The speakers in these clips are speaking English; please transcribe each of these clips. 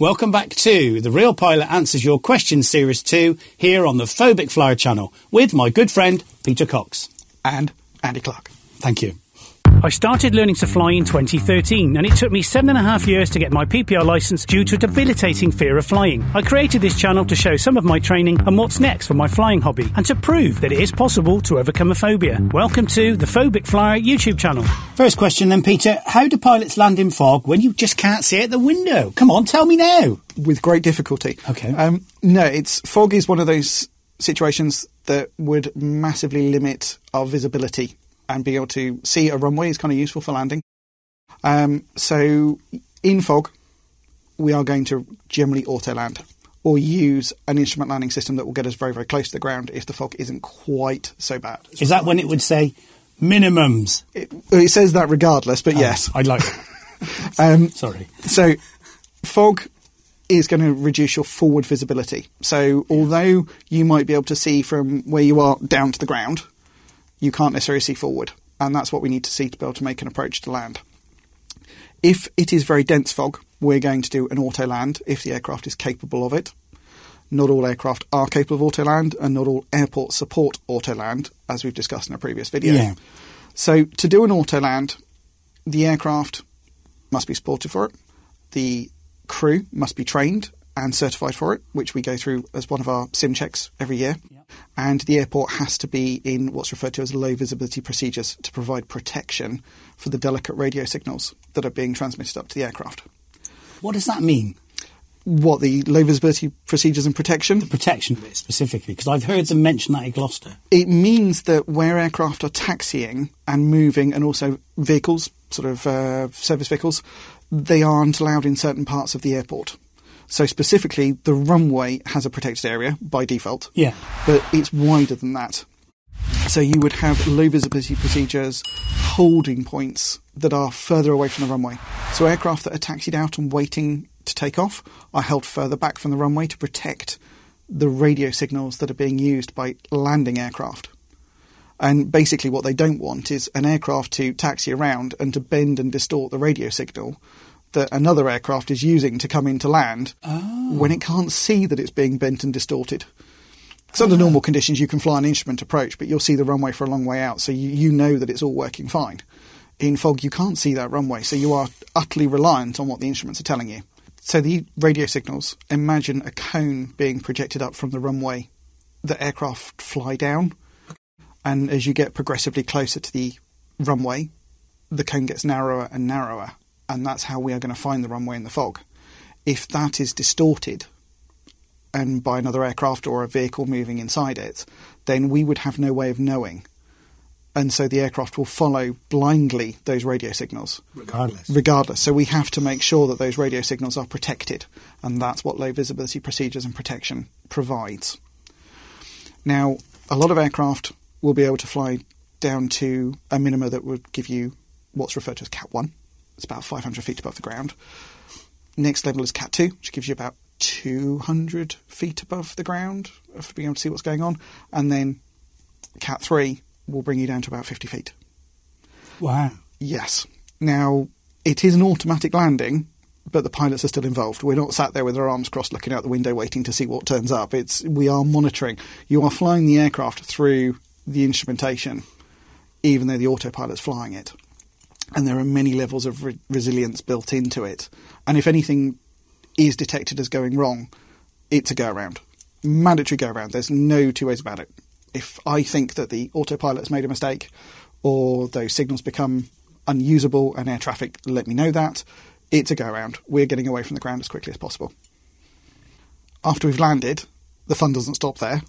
Welcome back to The Real Pilot Answers Your Questions Series 2 here on the Phobic Flyer channel with my good friend Peter Cox. And Andy Clark. Thank you. I started learning to fly in 2013, and it took me seven and a half years to get my PPL license due to a debilitating fear of flying. I created this channel to show some of my training and what's next for my flying hobby, and to prove that it is possible to overcome a phobia. Welcome to the Phobic Flyer YouTube channel. First question then, Peter. How do pilots land in fog when you just can't see out the window? Come on, tell me now. With great difficulty. Okay. Um, no, it's fog is one of those situations that would massively limit our visibility and be able to see a runway is kind of useful for landing. Um, so in fog, we are going to generally auto land or use an instrument landing system that will get us very, very close to the ground if the fog isn't quite so bad. Is that when it would say minimums? It, it says that regardless, but yes. I'd like. Um, Sorry. So, fog is going to reduce your forward visibility. So, although you might be able to see from where you are down to the ground, you can't necessarily see forward. And that's what we need to see to be able to make an approach to land. If it is very dense fog, we're going to do an auto land if the aircraft is capable of it. Not all aircraft are capable of auto land, and not all airports support auto land, as we've discussed in a previous video. Yeah. So, to do an auto land, the aircraft must be supported for it. The crew must be trained and certified for it, which we go through as one of our sim checks every year. And the airport has to be in what's referred to as low visibility procedures to provide protection for the delicate radio signals that are being transmitted up to the aircraft. What does that mean? What the low visibility procedures and protection? The protection bit specifically, because I've heard them mention that in Gloucester. It means that where aircraft are taxiing and moving, and also vehicles, sort of uh, service vehicles, they aren't allowed in certain parts of the airport. So specifically, the runway has a protected area by default. Yeah. But it's wider than that. So you would have low visibility procedures, holding points that are further away from the runway. So aircraft that are taxied out and waiting to take off are held further back from the runway to protect the radio signals that are being used by landing aircraft. And basically, what they don't want is an aircraft to taxi around and to bend and distort the radio signal that another aircraft is using to come in to land ah. when it can't see that it's being bent and distorted. Because under normal ah. conditions, you can fly an instrument approach, but you'll see the runway for a long way out, so you, you know that it's all working fine. In fog, you can't see that runway, so you are utterly reliant on what the instruments are telling you. So the radio signals, imagine a cone being projected up from the runway that aircraft fly down. And as you get progressively closer to the runway, the cone gets narrower and narrower. And that's how we are going to find the runway in the fog. If that is distorted and by another aircraft or a vehicle moving inside it, then we would have no way of knowing. And so the aircraft will follow blindly those radio signals Regardless. regardless. So we have to make sure that those radio signals are protected, and that's what low visibility procedures and protection provides. Now, a lot of aircraft will be able to fly down to a minima that would give you what's referred to as Cat 1. It's about 500 feet above the ground. Next level is Cat 2, which gives you about 200 feet above the ground for being able to see what's going on. And then Cat 3 will bring you down to about 50 feet. Wow. Yes. Now, it is an automatic landing, but the pilots are still involved. We're not sat there with our arms crossed looking out the window waiting to see what turns up. It's we are monitoring. You are flying the aircraft through the instrumentation, even though the autopilot's flying it. And there are many levels of re- resilience built into it. And if anything is detected as going wrong, it's a go around. Mandatory go around. There's no two ways about it. If I think that the autopilot's made a mistake or those signals become unusable and air traffic let me know that, it's a go around. We're getting away from the ground as quickly as possible. After we've landed, the fun doesn't stop there.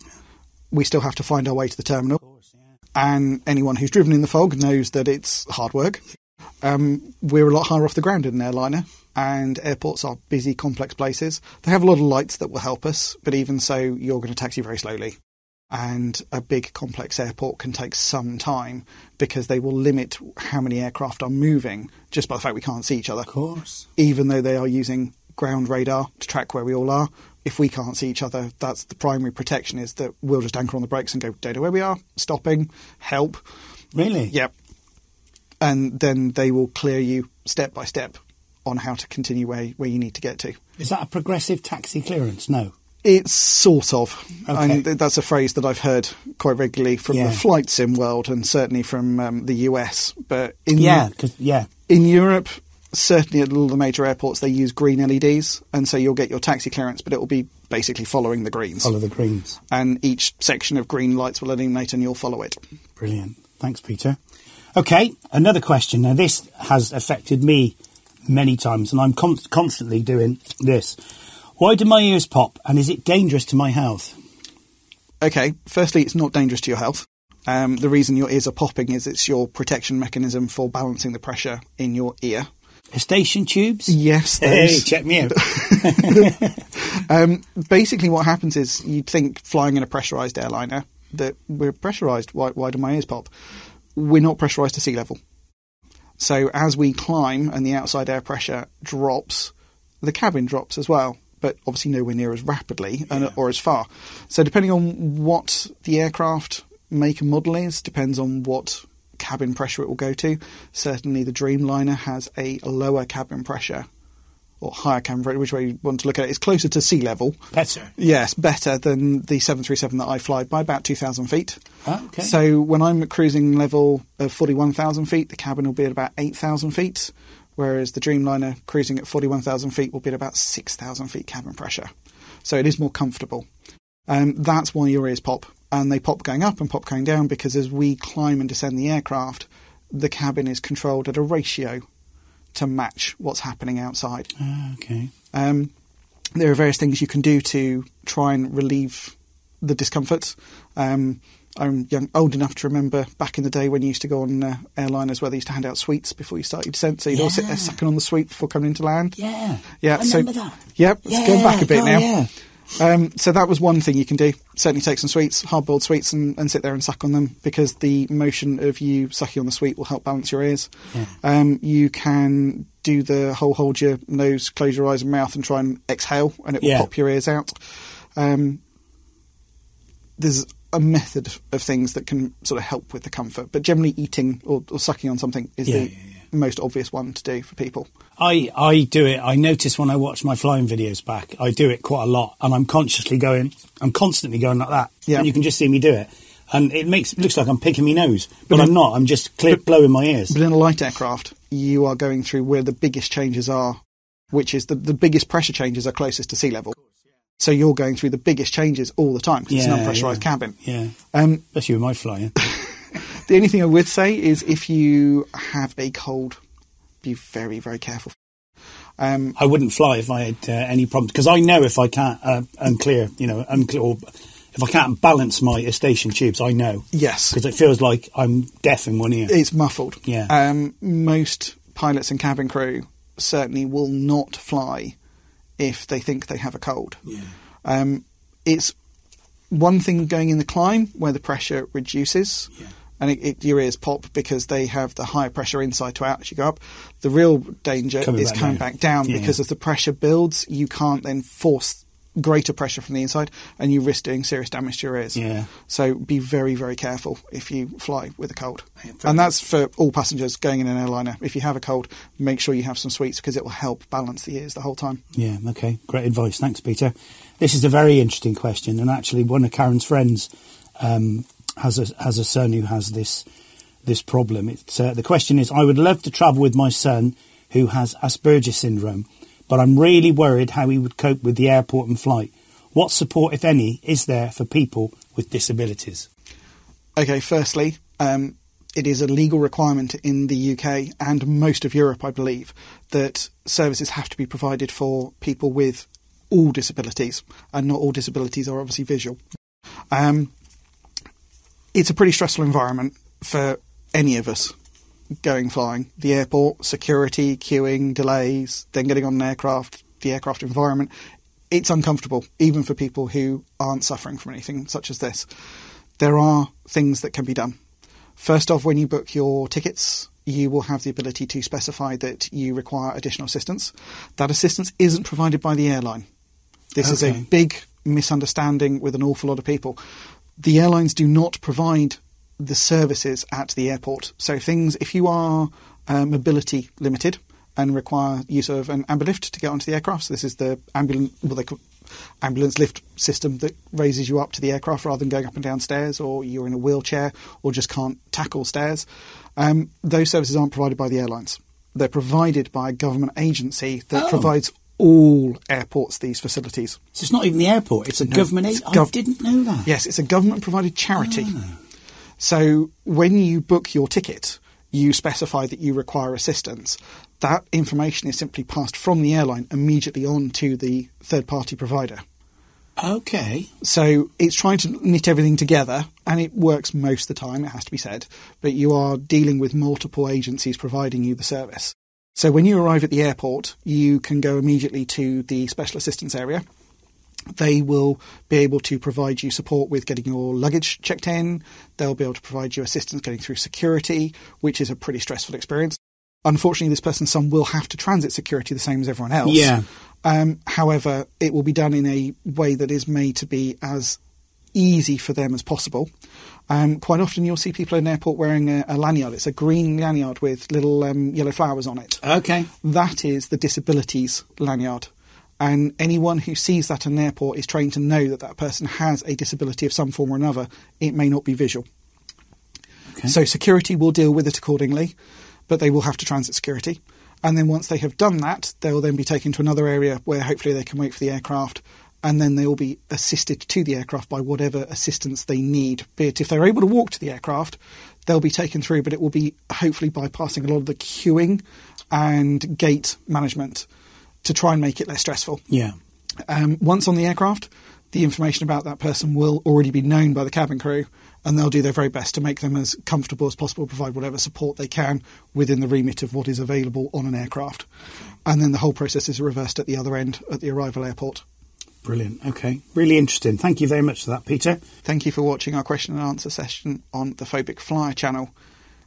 We still have to find our way to the terminal. And anyone who's driven in the fog knows that it's hard work. Um, we're a lot higher off the ground in an airliner, and airports are busy, complex places. They have a lot of lights that will help us, but even so, you're going to taxi very slowly. And a big, complex airport can take some time because they will limit how many aircraft are moving just by the fact we can't see each other Of course. even though they are using ground radar to track where we all are. If we can't see each other, that's the primary protection is that we'll just anchor on the brakes and go, don't know where we are, stopping, help. Really? Yep. And then they will clear you step by step on how to continue where, where you need to get to. Is that a progressive taxi clearance? No. It's sort of. Okay. And th- that's a phrase that I've heard quite regularly from Yeah. the flight sim world and certainly from um, the US. But in Yeah, yeah. in Europe, certainly at all the major airports, they use green LEDs, and so you'll get your taxi clearance, but it will be basically following the greens. Follow the greens. And each section of green lights will illuminate, and you'll follow it. Brilliant. Thanks, Peter. Okay, another question. Now, this has affected me many times, and I'm con- constantly doing this. Why do my ears pop, and is it dangerous to my health? Okay, firstly, it's not dangerous to your health. Um, the reason your ears are popping is it's your protection mechanism for balancing the pressure in your ear. Eustachian tubes? Yes, Hey, check me out. Um, basically, what happens is you'd think flying in a pressurized airliner that we're pressurized. Why, why do my ears pop? We're not pressurized to sea level. So as we climb and the outside air pressure drops, the cabin drops as well, but obviously nowhere near as rapidly and, or as far. So depending on what the aircraft make and model is, depends on what cabin pressure it will go to. Certainly, the Dreamliner has a lower cabin pressure or higher cabin which way you want to look at it. It's closer to sea level. Better. Yes, better than the 737 that I fly by about 2,000 feet. Ah, okay. So when I'm at cruising level of 41,000 feet, the cabin will be at about 8,000 feet, whereas the Dreamliner cruising at 41,000 feet will be at about 6,000 feet cabin pressure. So it is more comfortable. Um, that's why your ears pop. And they pop going up and pop going down because as we climb and descend the aircraft, the cabin is controlled at a ratio to match what's happening outside. Ah, okay. Um, there are various things you can do to try and relieve the discomfort. Um, I'm young, old enough to remember back in the day when you used to go on uh, airliners where they used to hand out sweets before you started descent. So you'd all sit there sucking on the sweet before coming into land. Yeah. Yeah, I so remember that. yep, it's going back a bit oh, now. Yeah. Um, so that was one thing you can do. Certainly take some sweets, hard-boiled sweets, and, and sit there and suck on them because the motion of you sucking on the sweet will help balance your ears. Yeah. Um, you can do the whole hold your nose, close your eyes and mouth, and try and exhale, and it will Yeah. pop your ears out. Um, there's a method of things that can sort of help with the comfort, but generally eating or, or sucking on something is Yeah, the most obvious one to do for people. I, I do it. I notice when I watch my flying videos back, I do it quite a lot, and I'm consciously going. I'm constantly going like that. Yeah. And you can just see me do it, and it makes it looks like I'm picking my nose, but, But I'm not. I'm just clear, blowing my ears. But in a light aircraft, you are going through where the biggest changes are, which is the, the biggest pressure changes are closest to sea level. So you're going through the biggest changes all the time because it's an Yeah, unpressurized yeah. cabin. Yeah, Um, especially with my flying. the only thing I would say is if you have a cold, be very, very careful. Um, I wouldn't fly if I had uh, any problems because I know if I can't uh, unclear, you know, unclear, or if I can't balance my Eustachian tubes, I know yes, because it feels like I'm deaf in one ear. it's muffled. Yeah. Um, most pilots and cabin crew certainly will not fly if they think they have a cold. yeah. Um, it's one thing going in the climb where the pressure reduces. Yeah. And it, it, your ears pop because they have the higher pressure inside to out as you go up. The real danger Coming is back coming down. back down Yeah. because as the pressure builds, you can't then force greater pressure from the inside and you risk doing serious damage to your ears. Yeah. So be very, very careful if you fly with a cold. Yeah, and that's for all passengers going in an airliner. If you have a cold, make sure you have some sweets because it will help balance the ears the whole time. Yeah, okay. Great advice. Thanks, Peter. This is a very interesting question, and actually, one of Karen's friends um, has a has a son who has this this problem. It's uh, the question is: I would love to travel with my son who has Asperger's syndrome, but I'm really worried how he would cope with the airport and flight. What support, if any, is there for people with disabilities? Okay, firstly, um, it is a legal requirement in the UK and most of Europe, I believe, that services have to be provided for people with all disabilities, and not all disabilities are obviously visual. Um, it's a pretty stressful environment for any of us going flying. The airport, security, queuing, delays, then getting on an aircraft, the aircraft environment. It's uncomfortable, even for people who aren't suffering from anything such as this. There are things that can be done. First off, when you book your tickets, you will have the ability to specify that you require additional assistance. That assistance isn't provided by the airline. This is a big misunderstanding with an awful lot of people. The airlines do not provide the services at the airport. So things, if you are uh, mobility limited and require use of an ambulance to get onto the aircraft. So this is the ambulance, well, they call ambulance lift system that raises you up to the aircraft rather than going up and down stairs, or you're in a wheelchair, or just can't tackle stairs. Um, those services aren't provided by the airlines. They're provided by a government agency that Oh. provides all airports these facilities. So it's not even the airport; it's a government. it's aid- I didn't know that. Yes, it's a government provided charity. Ah. So when you book your ticket, you specify that you require assistance. That information is simply passed from the airline immediately on to the third party provider. Okay. So it's trying to knit everything together, and it works most of the time, it has to be said, but you are dealing with multiple agencies providing you the service. So when you arrive at the airport, you can go immediately to the special assistance area. They will be able to provide you support with getting your luggage checked in. They'll be able to provide you assistance getting through security, which is a pretty stressful experience. Unfortunately, this person's son will have to transit security the same as everyone else. Yeah. Um, however, it will be done in a way that is made to be as easy for them as possible. Um, quite often, you'll see people in an airport wearing a, a lanyard. It's a green lanyard with little um, yellow flowers on it. Okay. That is the disabilities lanyard. And anyone who sees that in an airport is trained to know that that person has a disability of some form or another. It may not be visual. Okay. So security will deal with it accordingly, but they will have to transit security. And then once they have done that, they'll then be taken to another area where hopefully they can wait for the aircraft. And then they will be assisted to the aircraft by whatever assistance they need. Be it if they're able to walk to the aircraft, they'll be taken through, but it will be hopefully bypassing a lot of the queuing and gate management to try and make it less stressful. Yeah. Um, once on the aircraft, the information about that person will already be known by the cabin crew, and they'll do their very best to make them as comfortable as possible, provide whatever support they can within the remit of what is available on an aircraft. And then the whole process is reversed at the other end at the arrival airport. Brilliant. Okay. Really interesting. Thank you very much for that, Peter. Thank you for watching our question and answer session on the Phobic Flyer channel.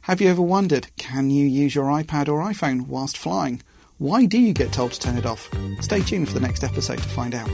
Have you ever wondered, can you use your iPad or iPhone whilst flying? Why do you get told to turn it off? Stay tuned for the next episode to find out.